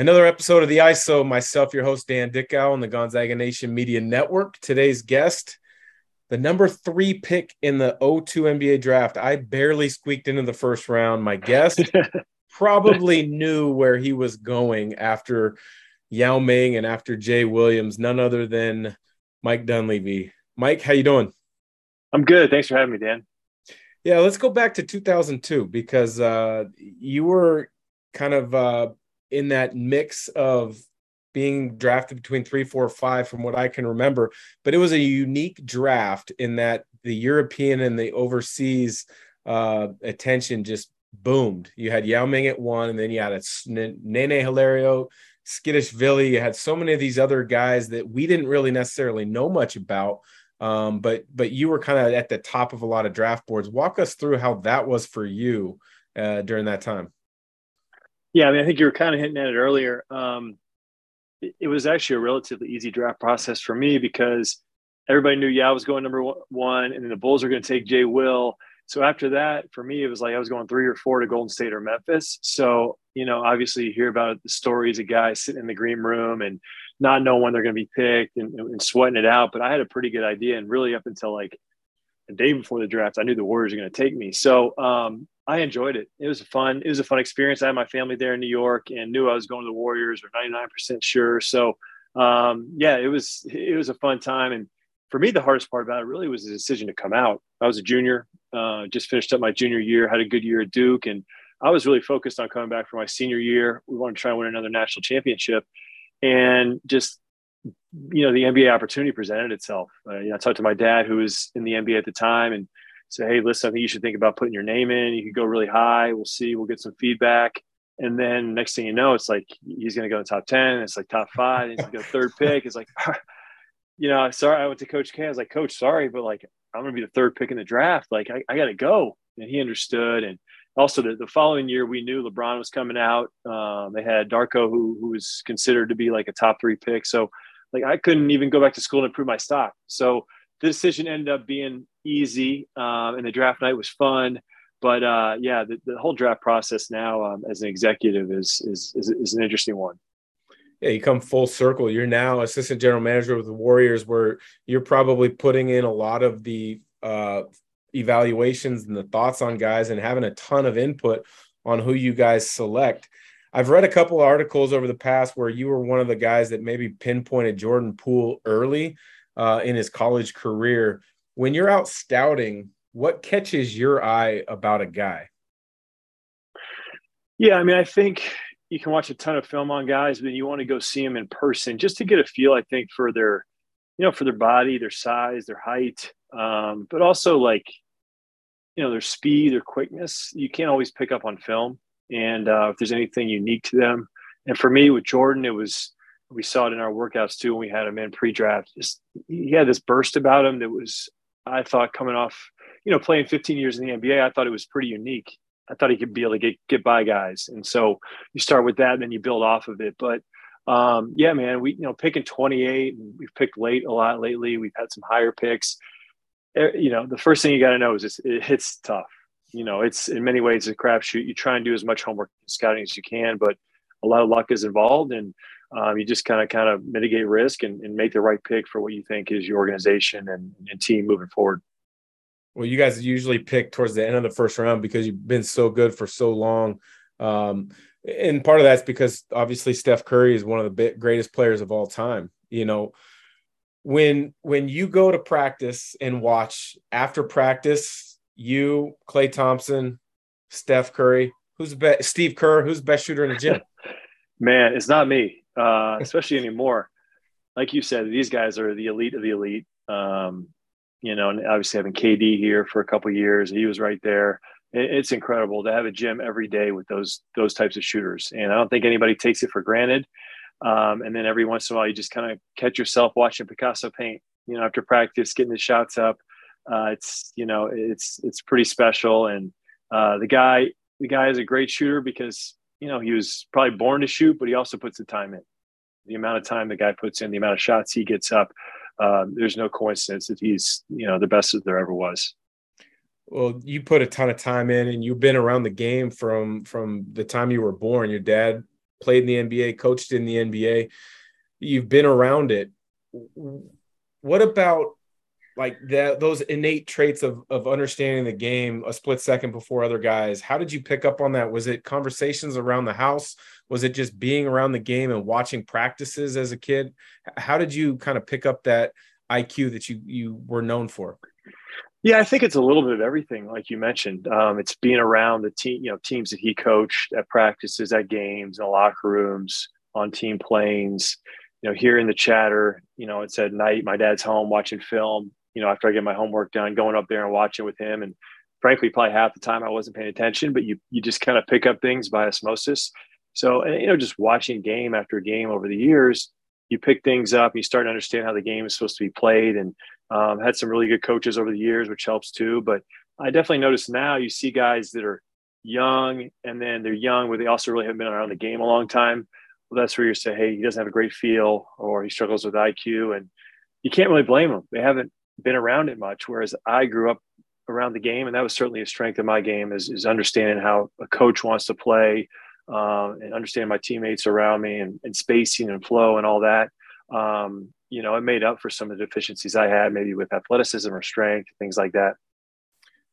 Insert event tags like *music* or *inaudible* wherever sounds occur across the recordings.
Another episode of the ISO. Myself, your host Dan Dickau, on the Gonzaga Nation Media Network. Today's guest, the number three pick in the 02 NBA draft. I barely squeaked into the first round. My guest *laughs* probably knew where he was going after Yao Ming and after Jay Williams. None other than Mike Dunleavy. Mike, how you doing? I'm good. Thanks for having me, Dan. Yeah, let's go back to 2002 because uh, you were kind of uh, in that mix of being drafted between three, four, five, from what I can remember. But it was a unique draft in that the European and the overseas uh, attention just boomed. You had Yao Ming at one, and then you had a Nene Hilario, Tskitishvili. You had so many of these other guys that we didn't really necessarily know much about. Um, but but you were kind of at the top of a lot of draft boards. Walk us through how that was for you uh, during that time. Yeah, I mean, I think you were kind of hinting at it earlier. Um, it, it, was actually a relatively easy draft process for me because everybody knew yeah I was going number one, and then the Bulls are going to take Jay Will. So after that, for me, it was like I was going three or four to Golden State or Memphis. So you know, obviously, you hear about the stories of guys sitting in the green room and not knowing when they're going to be picked and, and sweating it out. But I had a pretty good idea, and really up until like the day before the draft, I knew the Warriors were going to take me. So um, I enjoyed it. It was a fun. It was a fun experience. I had my family there in New York and knew I was going to the Warriors. Or ninety nine percent sure. So um, yeah, it was it was a fun time. And for me, the hardest part about it really was the decision to come out. I was a junior, uh, just finished up my junior year, had a good year at Duke, and I was really focused on coming back for my senior year. We wanted to try and win another national championship, and just you know the NBA opportunity presented itself. Uh, you know, I talked to my dad, who was in the NBA at the time, and say, hey, listen, I think you should think about putting your name in. You could go really high. We'll see. We'll get some feedback. And then next thing you know, it's like he's going to go in top 10. It's like top five. He's going to go third pick. It's like, *laughs* you know, sorry. I went to Coach K. I was like, Coach, sorry, but like, I'm going to be the third pick in the draft. Like, I, I got to go. And he understood. And also, the, the following year, we knew LeBron was coming out. Um, they had Darko, who, who was considered to be like a top three pick. So, like, I couldn't even go back to school and improve my stock. So, the decision ended up being easy, um, and the draft night was fun. But uh, yeah, the, the, whole draft process now um, as an executive is, is, is is an interesting one. Yeah, you come full circle. You're now assistant general manager with the Warriors, where you're probably putting in a lot of the uh, evaluations and the thoughts on guys, and having a ton of input on who you guys select. I've read a couple articles over the past where you were one of the guys that maybe pinpointed Jordan Poole early uh, in his college career when you're out scouting, what catches your eye about a guy? Yeah, I mean, I think you can watch a ton of film on guys, but you want to go see them in person just to get a feel, I think, for their, you know, for their body, their size, their height, um, but also like, you know, their speed, their quickness. You can't always pick up on film, and uh, if there's anything unique to them. And for me, with Jordan, it was we saw it in our workouts too when we had him in pre-draft. He had this burst about him that was I thought coming off, you know, playing 15 years in the NBA, I thought it was pretty unique. I thought he could be able to get get by guys, and so you start with that, and then you build off of it. But um, yeah, man, we you know picking 28, and we've picked late a lot lately. We've had some higher picks. Eh, you know, the first thing you got to know is it's, it, it's tough. You know, it's in many ways a crapshoot. You try and do as much homework scouting as you can, but a lot of luck is involved, and um, you just kind of kind of mitigate risk and, and, make the right pick for what you think is your organization and, and, team moving forward. Well, you guys usually pick towards the end of the first round because you've been so good for so long. Um, and part of that's because obviously Steph Curry is one of the greatest players of all time. You know, when when you go to practice and watch after practice, you, Klay Thompson, Steph Curry, who's the best, Steve Kerr, who's the best shooter in the gym? *laughs* Man, it's not me uh, *laughs* especially anymore. Like you said, these guys are the elite of the elite. Um, you know, and obviously having KD here for a couple years, he was right there. It, it's incredible to have a gym every day with those those types of shooters, and I don't think anybody takes it for granted. Um, and then every once in a while, you just kind of catch yourself watching Picasso paint. You know, after practice, getting the shots up. Uh, it's you know, it's it's pretty special. And uh, the guy, the guy is a great shooter because you know, he was probably born to shoot, but he also puts the time in. The amount of time the guy puts in, the amount of shots he gets up, um, there's no coincidence that he's, you know, the best that there ever was. Well, you put a ton of time in, and you've been around the game from from the time you were born. Your dad played in the NBA, coached in the NBA. You've been around it. What about like that those innate traits of of understanding the game a split second before other guys how did you pick up on that? Was it conversations around the house? Was it just being around the game and watching practices as a kid? How did you kind of pick up that iq that you you were known for? Yeah i think it's a little bit of everything like you mentioned. Um, it's being around the team you know teams that he coached at practices at games in locker rooms on team planes. You know hearing the chatter you know it's at night my dad's home watching film you know, after I get my homework done, going up there and watching with him. And frankly, probably half the time I wasn't paying attention, but you you just kind of pick up things by osmosis. So, and, you know, just watching game after game over the years, you pick things up, And you start to understand how the game is supposed to be played, and um, had some really good coaches over the years, which helps too. But I definitely notice now you see guys that are young, and then they're young, where they also really haven't been around the game a long time. Well, that's where you say, hey, he doesn't have a great feel, or he struggles with IQ, and you can't really blame them. They haven't been around it much. Whereas I grew up around the game, and that was certainly a strength of my game is, is understanding how a coach wants to play um, and understanding my teammates around me and, and, spacing and flow and all that. Um, you know, it made up for some of the deficiencies I had, maybe with athleticism or strength, things like that.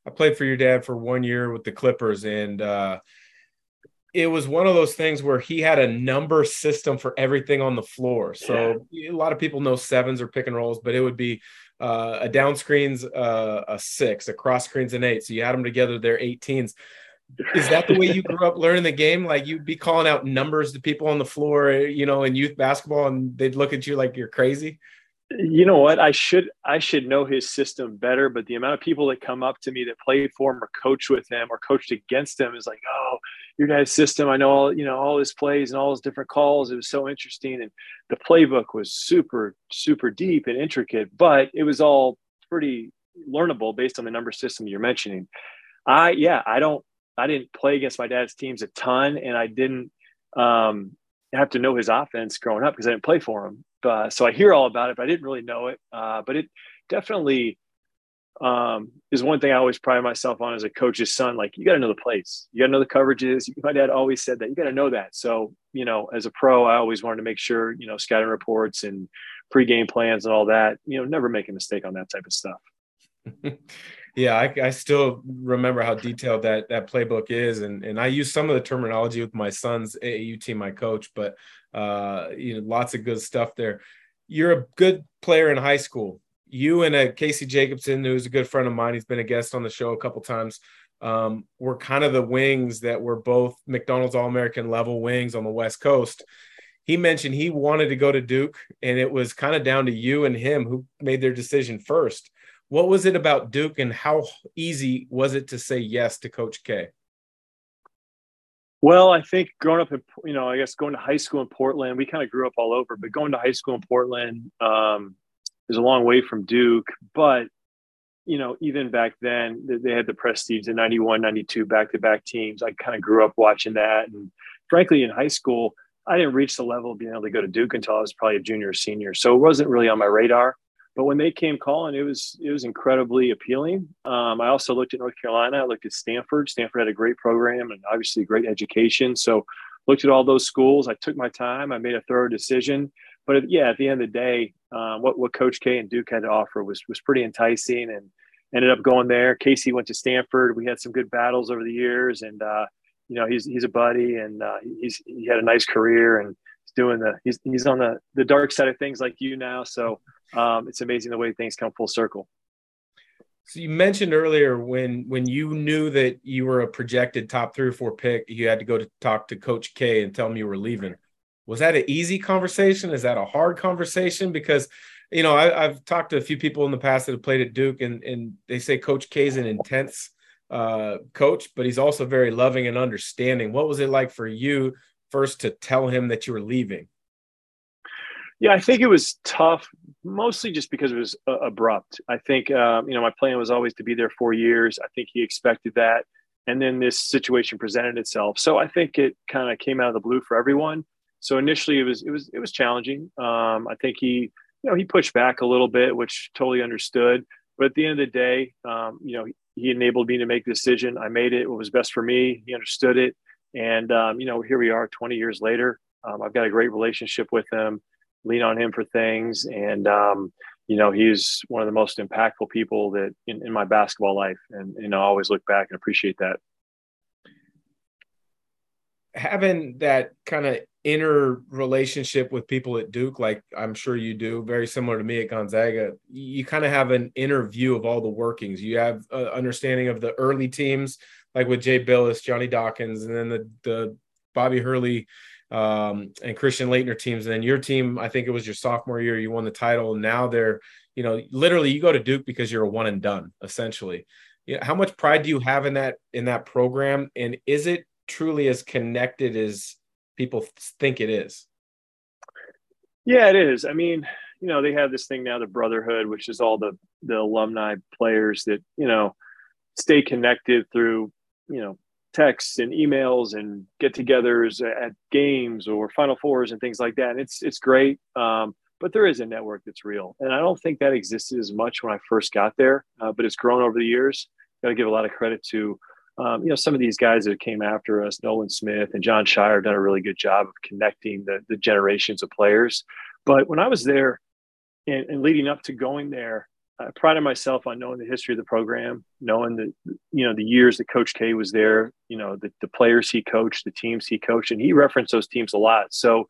I played for your dad for one year with the Clippers, and uh, it was one of those things where he had a number system for everything on the floor. So yeah. a lot of people know sevens or pick and rolls, but it would be uh, a down screen's uh, a six, a cross screen's an eight. So you add them together, they're 18s. Is that the way you grew up learning the game? Like you'd be calling out numbers to people on the floor, you know, in youth basketball, and they'd look at you like you're crazy you know what i should i should know his system better but the amount of people that come up to me that played for him or coached with him or coached against him is like oh your guy's system i know all you know all his plays and all his different calls it was so interesting and the playbook was super super deep and intricate but it was all pretty learnable based on the number system you're mentioning i yeah i don't i didn't play against my dad's teams a ton and i didn't um have to know his offense growing up because I didn't play for him. Uh, so I hear all about it, but I didn't really know it. Uh, but it definitely um, is one thing I always pride myself on as a coach's son. Like you got to know the plays, you got to know the coverages. *laughs* My dad always said that you got to know that. So you know, as a pro, I always wanted to make sure you know scouting reports and pre-game plans and all that. You know, never make a mistake on that type of stuff. *laughs* yeah, I, I, still remember how detailed that that playbook is, and and I use some of the terminology with my son's AAU team, my coach, but uh, you know, lots of good stuff there. You're a good player in high school. You and a uh, Casey Jacobsen, who's a good friend of mine, he's been a guest on the show a couple times. Um, were kind of the wings that were both McDonald's All American level wings on the West Coast. He mentioned he wanted to go to Duke, and it was kind of down to you and him who made their decision first. What was it about Duke, and how easy was it to say yes to Coach K? Well, I think growing up in, you know, I guess going to high school in Portland, we kind of grew up all over, but going to high school in Portland um, is a long way from Duke. But, you know, even back then, they had the prestige, the 91, 92 back to back teams. I kind of grew up watching that. And frankly, in high school, I didn't reach the level of being able to go to Duke until I was probably a junior or senior. So it wasn't really on my radar. But when they came calling, it was it was incredibly appealing. Um, I also looked at North Carolina. I looked at Stanford. Stanford had a great program and obviously great education. So looked at all those schools. I took my time. I made a thorough decision. But yeah, at the end of the day, uh, what what Coach K and Duke had to offer was was pretty enticing, and ended up going there. Casey went to Stanford. We had some good battles over the years, and uh, you know he's he's a buddy, and uh, he's he had a nice career, and he's doing the he's he's on the the dark side of things like you now. So um, it's amazing the way things come full circle. So you mentioned earlier when when you knew that you were a projected top three or four pick, you had to go to talk to Coach K and tell him you were leaving. Was that an easy conversation? Is that a hard conversation? Because you know I, have talked to a few people in the past that have played at Duke, and and they say Coach K is an intense uh, coach, but he's also very loving and understanding. What was it like for you first to tell him that you were leaving? Yeah, I think it was tough, mostly just because it was uh, abrupt. I think, um, you know, my plan was always to be there four years. I think he expected that. And then this situation presented itself. So I think it kind of came out of the blue for everyone. So initially it was, it was, it was challenging. Um, I think he, you know, he pushed back a little bit, which totally understood. But at the end of the day, um, you know, he, he enabled me to make the decision. I made it. What was best for me. He understood it. And um, you know, here we are, 20 years later. Um, I've got a great relationship with him. Lean on him for things, and um, you know, he's one of the most impactful people that in, in my basketball life, and you know, I always look back and appreciate that. Having that kind of inner relationship with people at Duke, like I'm sure you do, very similar to me at Gonzaga, you kind of have an inner view of all the workings. You have an understanding of the early teams, like with Jay Bilas, Johnny Dawkins, and then the the Bobby Hurley um, and Christian Laettner teams. And then your team, I think it was your sophomore year, you won the title. And now they're, you know, literally you go to Duke because you're a one and done, essentially. You know, how much pride do you have in that in that program? And is it truly as connected as people think it is? Yeah, it is. I mean, you know, they have this thing now, the brotherhood, which is all the the alumni players that, you know, stay connected through, you know, texts and emails and get-togethers at games or Final Fours and things like that. And it's it's great, um, but there is a network that's real, and I don't think that existed as much when I first got there, uh, but it's grown over the years. Got to give a lot of credit to. Um, you know, some of these guys that came after us, Nolan Smith and Jon Scheyer, have done a really good job of connecting the, the generations of players. But when I was there and, and leading up to going there, I prided myself on knowing the history of the program, knowing that you know the years that Coach K was there, you know the, the players he coached, the teams he coached, and he referenced those teams a lot. So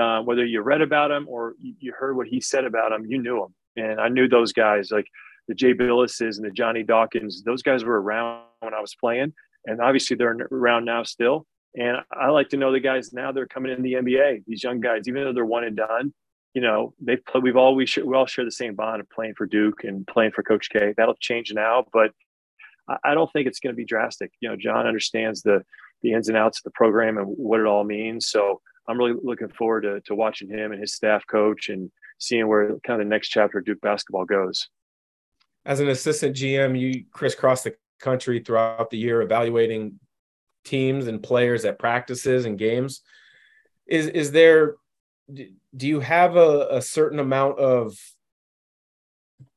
uh, whether you read about him or you heard what he said about them, you knew him, and I knew those guys like the Jay Bilases and the Johnny Dawkins. Those guys were around when I was playing, and obviously they're around now still. And I like to know the guys now they're coming in the NBA. These young guys, even though they're one and done, you know, they've we've always share, we all share the same bond of playing for Duke and playing for Coach K. That'll change now, but I don't think it's going to be drastic. You know, Jon understands the the ins and outs of the program and what it all means. So I'm really looking forward to, to watching him and his staff coach and seeing where kind of the next chapter of Duke basketball goes. As an assistant GM, you crisscross the country throughout the year evaluating teams and players at practices and games. Is is there do you have a, a certain amount of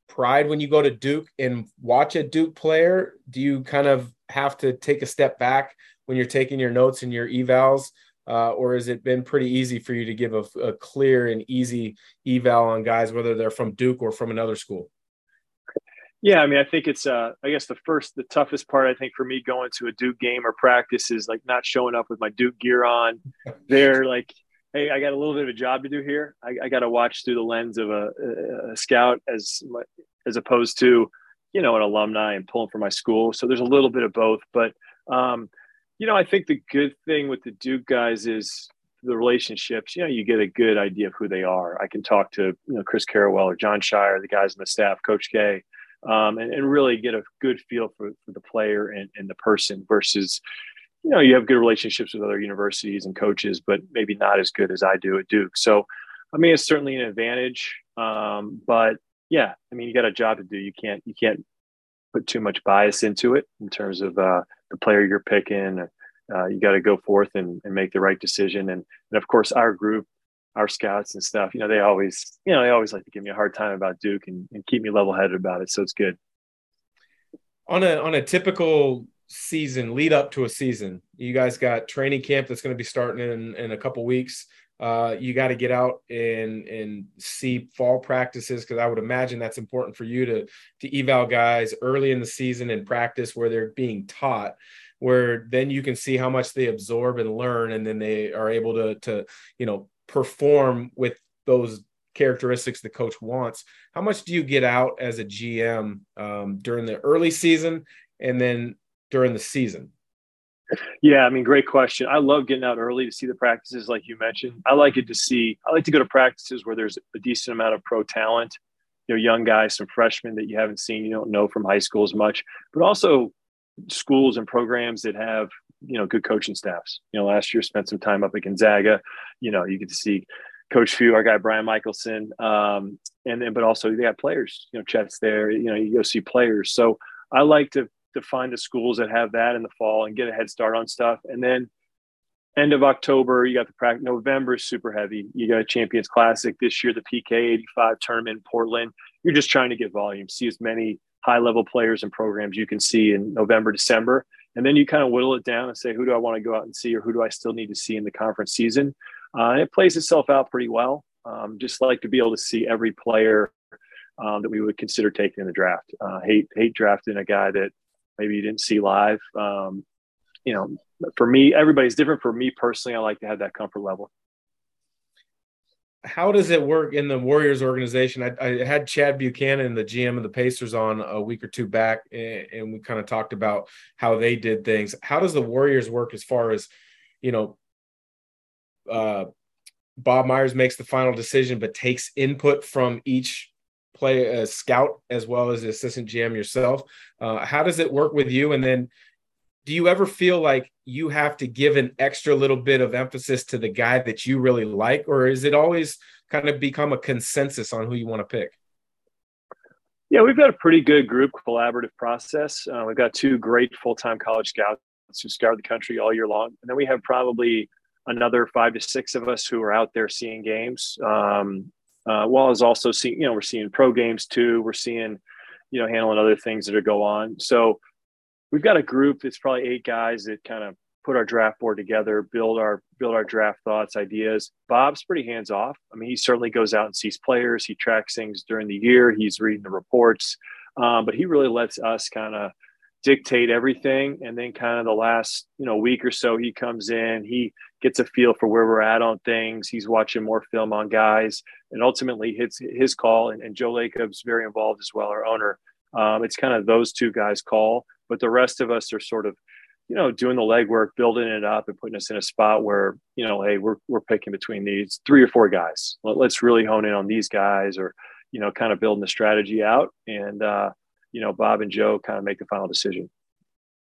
pride when you go to Duke and watch a Duke player? Do you kind of have to take a step back when you're taking your notes and your evals? Uh, or has it been pretty easy for you to give a, a, clear and easy eval on guys, whether they're from Duke or from another school? Yeah, I mean, I think it's, uh, I guess the first, the toughest part, I think, for me going to a Duke game or practice is like not showing up with my Duke gear on. *laughs* They're like, hey, I got a little bit of a job to do here. I, I got to watch through the lens of a, a scout as as opposed to, you know, an alumni and pulling for my school. So there's a little bit of both. But, um, you know, I think the good thing with the Duke guys is the relationships. You know, you get a good idea of who they are. I can talk to you know Chris Carrawell or Jon Scheyer, the guys on the staff, Coach K. Um, and, and, really get a good feel for, for the player and, and the person versus you know, you have good relationships with other universities and coaches, but maybe not as good as I do at Duke. So, I mean, it's certainly an advantage. Um, but yeah, I mean, you got a job to do. You can't, you can't put too much bias into it in terms of uh, the player you're picking. Uh, you got to go forth and, and, make the right decision. And, and of course, our group, our scouts and stuff, you know, they always, you know, they always like to give me a hard time about Duke and, and keep me level headed about it. So it's good. On a on a typical season lead up to a season you guys got training camp that's going to be starting in, in a couple weeks uh, you got to get out and and see fall practices because I would imagine that's important for you to to eval guys early in the season and practice where they're being taught, where then you can see how much they absorb and learn, and then they are able to to you know perform with those characteristics the coach wants. How much do you get out as a GM um, during the early season, and then during the season? Yeah, I mean, great question. I love getting out early to see the practices, like you mentioned. I like it to see. I like to go to practices where there's a decent amount of pro talent, you know, young guys, some freshmen that you haven't seen, you don't know from high school as much, but also schools and programs that have you know good coaching staffs. You know, last year spent some time up at Gonzaga. You know, you get to see Coach Few, our guy Brian Michaelson, um, and then but also they got players. You know, Chet's there. You know, you go see players. So I like to to find the schools that have that in the fall and get a head start on stuff. And then end of October, you got the practice. November is super heavy. You got a Champions Classic this year, the PK 85 tournament in Portland. You're just trying to get volume, see as many high level players and programs you can see in November, December. And then you kind of whittle it down and say, who do I want to go out and see, or who do I still need to see in the conference season? Uh, it plays itself out pretty well. Um, just like to be able to see every player um, that we would consider taking in the draft. Uh, hate hate drafting a guy that maybe you didn't see live. Um, you know, for me, everybody's different. For me personally, I like to have that comfort level how does it work in the Warriors organization? I, I, had Chad Buchanan, the GM of the Pacers, on a week or two back, and, we kind of talked about how they did things. How does the Warriors work as far as, you know, uh, Bob Myers makes the final decision, but takes input from each play uh, scout as well as the assistant GM yourself. Uh, how does it work with you? And then do you ever feel like you have to give an extra little bit of emphasis to the guy that you really like, or is it always kind of become a consensus on who you want to pick? Yeah, we've got a pretty good group collaborative process. Uh, we've got two great full time college scouts who scout the country all year long. And then we have probably another five to six of us who are out there seeing games. Um, uh, while as also seeing, you know, we're seeing pro games too. We're seeing, you know, handling other things that are go on. So we've got a group that's probably eight guys that kind of put our draft board together, build our build our draft thoughts, ideas. Bob's pretty hands off. I mean, he certainly goes out and sees players. He tracks things during the year. He's reading the reports, um, but he really lets us kind of dictate everything. And then, kind of the last you know week or so, he comes in. He gets a feel for where we're at on things. He's watching more film on guys, and ultimately hits his call. And, and Joe Lacob's very involved as well, our owner. Um, it's kind of those two guys' call but the rest of us are sort of you know doing the legwork building it up and putting us in a spot where you know hey we're, we're picking between these three or four guys. Let, us really hone in on these guys or you know kind of building the strategy out and uh, you know bob and joe kind of make the final decision.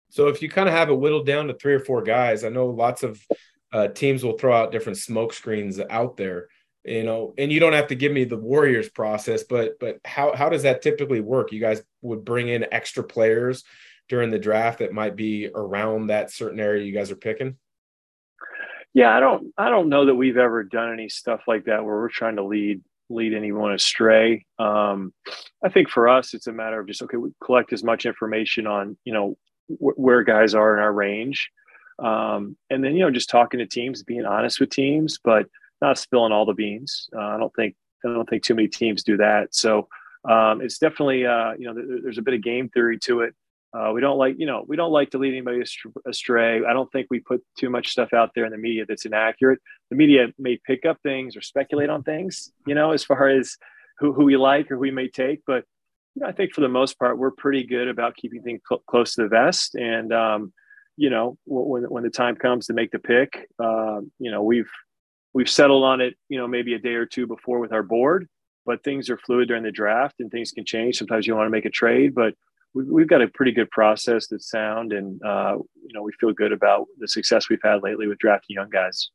So if you kind of have it whittled down to three or four guys i know lots of uh, teams will throw out different smoke screens out there you know and you don't have to give me the warriors process but but how how does that typically work? You guys would bring in extra players during the draft that might be around that certain area you guys are picking? Yeah, I don't I don't know that we've ever done any stuff like that where we're trying to lead lead anyone astray. Um, I think for us, it's a matter of just okay, we collect as much information on you know wh- where guys are in our range, um, and then you know just talking to teams, being honest with teams, but not spilling all the beans. Uh, I don't think I don't think too many teams do that. So um, it's definitely uh, you know there's a bit of game theory to it. Uh, we don't like, you know, we don't like to lead anybody astray. I don't think we put too much stuff out there in the media that's inaccurate. The media may pick up things or speculate on things, you know, as far as who, who we like or who we may take. But you know, I think for the most part, we're pretty good about keeping things cl- close to the vest. And um, you know, when when the time comes to make the pick, uh, you know, we've we've settled on it, you know, maybe a day or two before with our board. But things are fluid during the draft, and things can change. Sometimes you want to make a trade, but we've got a pretty good process that's sound, and uh, you know we feel good about the success we've had lately with drafting young guys.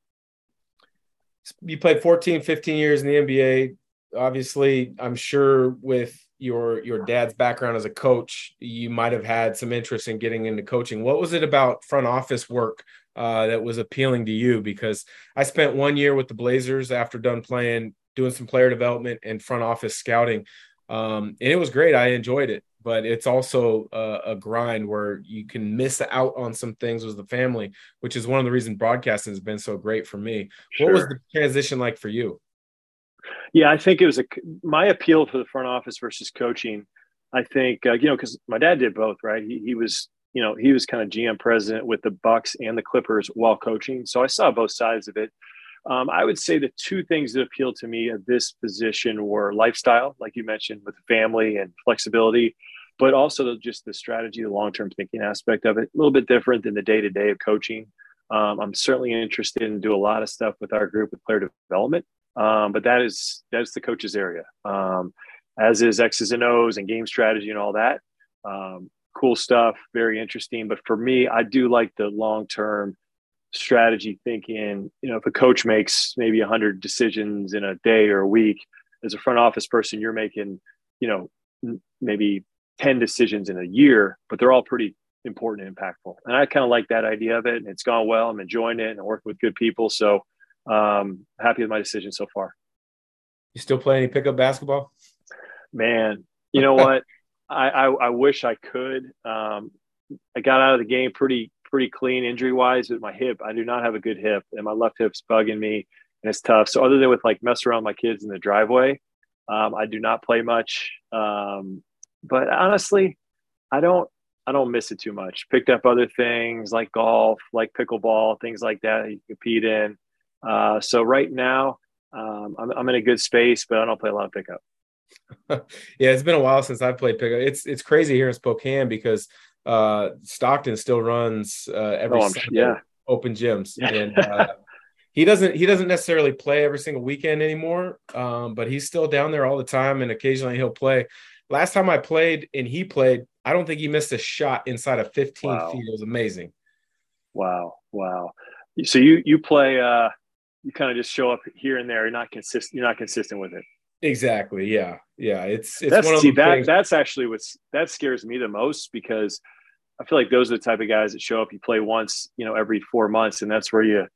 You played 14, 15 years in the NBA. Obviously, I'm sure with your your dad's background as a coach, you might have had some interest in getting into coaching. What was it about front office work uh, that was appealing to you? Because I spent one year with the Blazers after done playing, doing some player development and front office scouting, um, and it was great. I enjoyed it but it's also a, a, grind where you can miss out on some things with the family, which is one of the reasons broadcasting has been so great for me. Sure. What was the transition like for you? Yeah, I think it was a my appeal for the front office versus coaching. I think uh, you know because my dad did both, right? He, he was you know he was kind of GM president with the Bucks and the Clippers while coaching, so I saw both sides of it. Um, I would say the two things that appealed to me at this position were lifestyle, like you mentioned, with family and flexibility, but also just the strategy, the long term thinking aspect of it. A little bit different than the day to day of coaching. Um, I'm certainly interested in do a lot of stuff with our group with player development, um, but that is that's the coach's area, um, as is X's and O's and game strategy and all that. Um, cool stuff, very interesting. But for me, I do like the long term strategy thinking. You know, if a coach makes maybe 100 decisions in a day or a week, as a front office person, you're making you know maybe 10 decisions in a year, but they're all pretty important and impactful. And I kind of like that idea of it. And it's gone well. I'm enjoying it and working with good people. So um, happy with my decision so far. You still play any pickup basketball? Man, you know what? *laughs* I, I, I, wish I could. Um, I got out of the game pretty pretty clean injury wise with my hip. I do not have a good hip, and my left hip's bugging me, and it's tough. So other than with like mess around my kids in the driveway, um, I do not play much. Um, but honestly, I don't I don't miss it too much. Picked up other things like golf, like pickleball, things like that you compete in. Uh, so right now, um, I'm, I'm in a good space, but I don't play a lot of pickup. *laughs* yeah, it's been a while since I've played pickup. It's it's crazy here in Spokane because uh, Stockton still runs uh, every oh, yeah. open gyms, and uh, he doesn't he doesn't necessarily play every single weekend anymore. Um, but he's still down there all the time, and occasionally he'll play. Last time I played and he played, I don't think he missed a shot inside of 15 wow. feet. It was amazing. Wow, wow. So you you play uh you kind of just show up here and there. You're not consistent. You're not consistent with it. Exactly. Yeah. Yeah. It's it's that's, see, that things. that's actually what's that scares me the most because I feel like those are the type of guys that show up. You play once, you know, every four months, and that's where you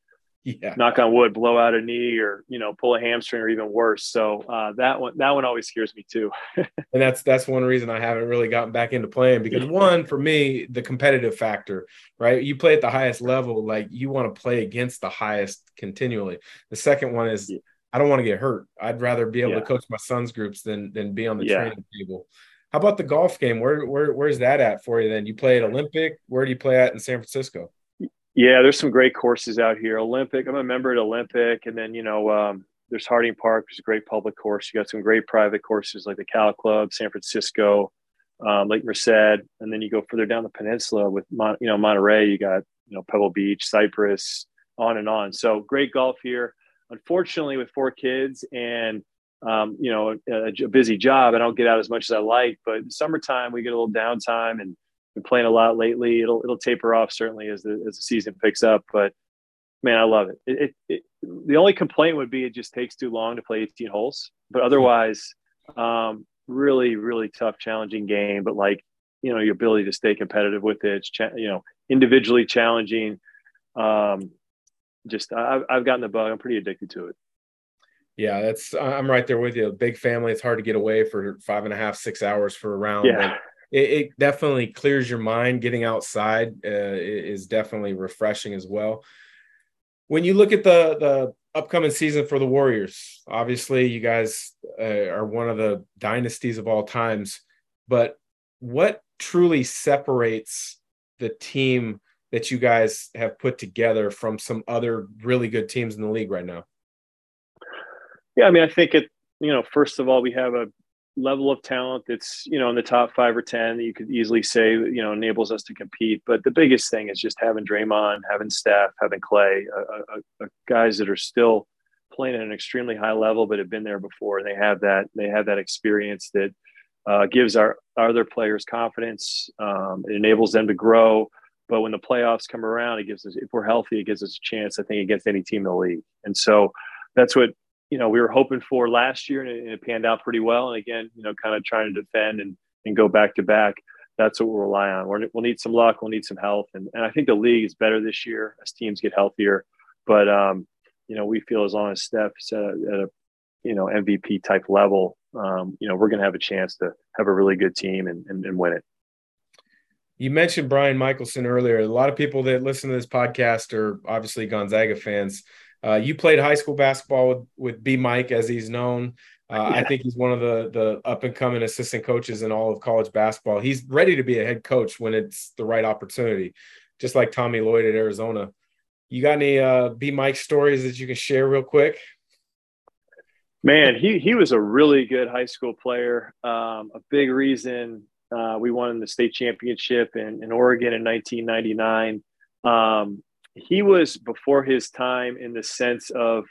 yeah. knock on wood, blow out a knee or, you know, pull a hamstring or even worse. So uh, that one, that one always scares me too. *laughs* and that's, that's one reason I haven't really gotten back into playing because one, for me, the competitive factor, right? You play at the highest level, like you want to play against the highest continually. The second one is, yeah. I don't want to get hurt. I'd rather be able yeah. to coach my son's groups than, than be on the yeah. training table. How about the golf game? Where, where, where's that at for you then? You play at Olympic. Where do you play at in San Francisco? Yeah, there's some great courses out here. Olympic, I'm a member at Olympic, and then you know um, there's Harding Park, there's a great public course. You got some great private courses like the Cal Club, San Francisco, um, Lake Merced, and then you go further down the peninsula with Mon- you know Monterey. You got you know Pebble Beach, Cypress, on and on. So great golf here. Unfortunately, with four kids and um, you know a, a busy job, I don't get out as much as I like. But summertime, we get a little downtime and been playing a lot lately. It'll it'll taper off certainly as the as the season picks up. But man, I love it. It, it, it the only complaint would be it just takes too long to play 18 holes. But otherwise, um, really really tough, challenging game. But like you know, your ability to stay competitive with it, it's cha- you know, individually challenging. Um, just I, I've gotten the bug. I'm pretty addicted to it. Yeah, that's I'm right there with you. Big family. It's hard to get away for five and a half, six hours for a round. Yeah it, it definitely clears your mind. Getting outside uh, is definitely refreshing as well. When you look at the the upcoming season for the Warriors, obviously you guys uh, are one of the dynasties of all times. But what truly separates the team that you guys have put together from some other really good teams in the league right now? Yeah, I mean, I think it. You know, first of all, we have a level of talent that's you know in the top five or ten you could easily say you know enables us to compete. But the biggest thing is just having Draymond, having Steph, having Clay, uh, uh, guys that are still playing at an extremely high level, but have been there before. And they have that they have that experience that uh, gives our, our other players confidence. Um, it enables them to grow. But when the playoffs come around, it gives us if we're healthy, it gives us a chance. I think against any team in the league. And so that's what you know we were hoping for last year, and it, and it panned out pretty well. And again, you know, kind of trying to defend and and go back to back. That's what we'll rely on. we will need some luck. We'll need some health, and and I think the league is better this year as teams get healthier. But um, you know, we feel as long as Steph's at a, at a you know MVP type level, um, you know, we're going to have a chance to have a really good team and, and, and win it. You mentioned Brian Michaelson earlier. A lot of people that listen to this podcast are obviously Gonzaga fans. Uh, you played high school basketball with, with B Mike, as he's known. Uh. I think he's one of the the up and coming assistant coaches in all of college basketball. He's ready to be a head coach when it's the right opportunity, just like Tommy Lloyd at Arizona. You got any uh, B Mike stories that you can share real quick? Man, he he was a really good high school player. Um, a big reason uh, we won the state championship in, in Oregon in 1999. Um, he was before his time in the sense of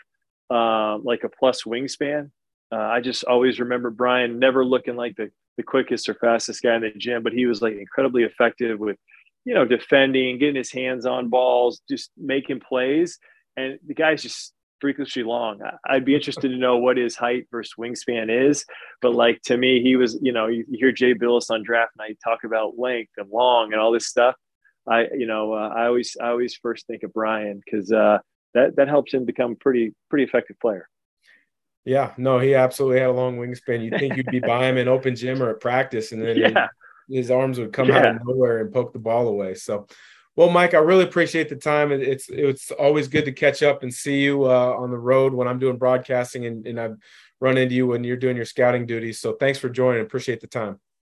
um, like a plus wingspan. Uh, I just always remember Brian never looking like the, the quickest or fastest guy in the gym, but he was like incredibly effective with, you know, defending, getting his hands on balls, just making plays. And the guy's just freakishly long. I'd be interested to know what his height versus wingspan is. But like to me, he was, you know, you, hear Jay Bilas on draft night talk about length and long and all this stuff. I, you know, uh, I always, I always first think of Brian because uh, that that helps him become pretty, pretty effective player. Yeah, no, he absolutely had a long wingspan. You'd think you'd be by him in open gym or at practice, and then *laughs* yeah. his arms would come yeah. out of nowhere and poke the ball away. So, well, Mike, I really appreciate the time. It's it's always good to catch up and see you uh, on the road when I'm doing broadcasting, and, and I've run into you when you're doing your scouting duties. So, thanks for joining. Appreciate the time.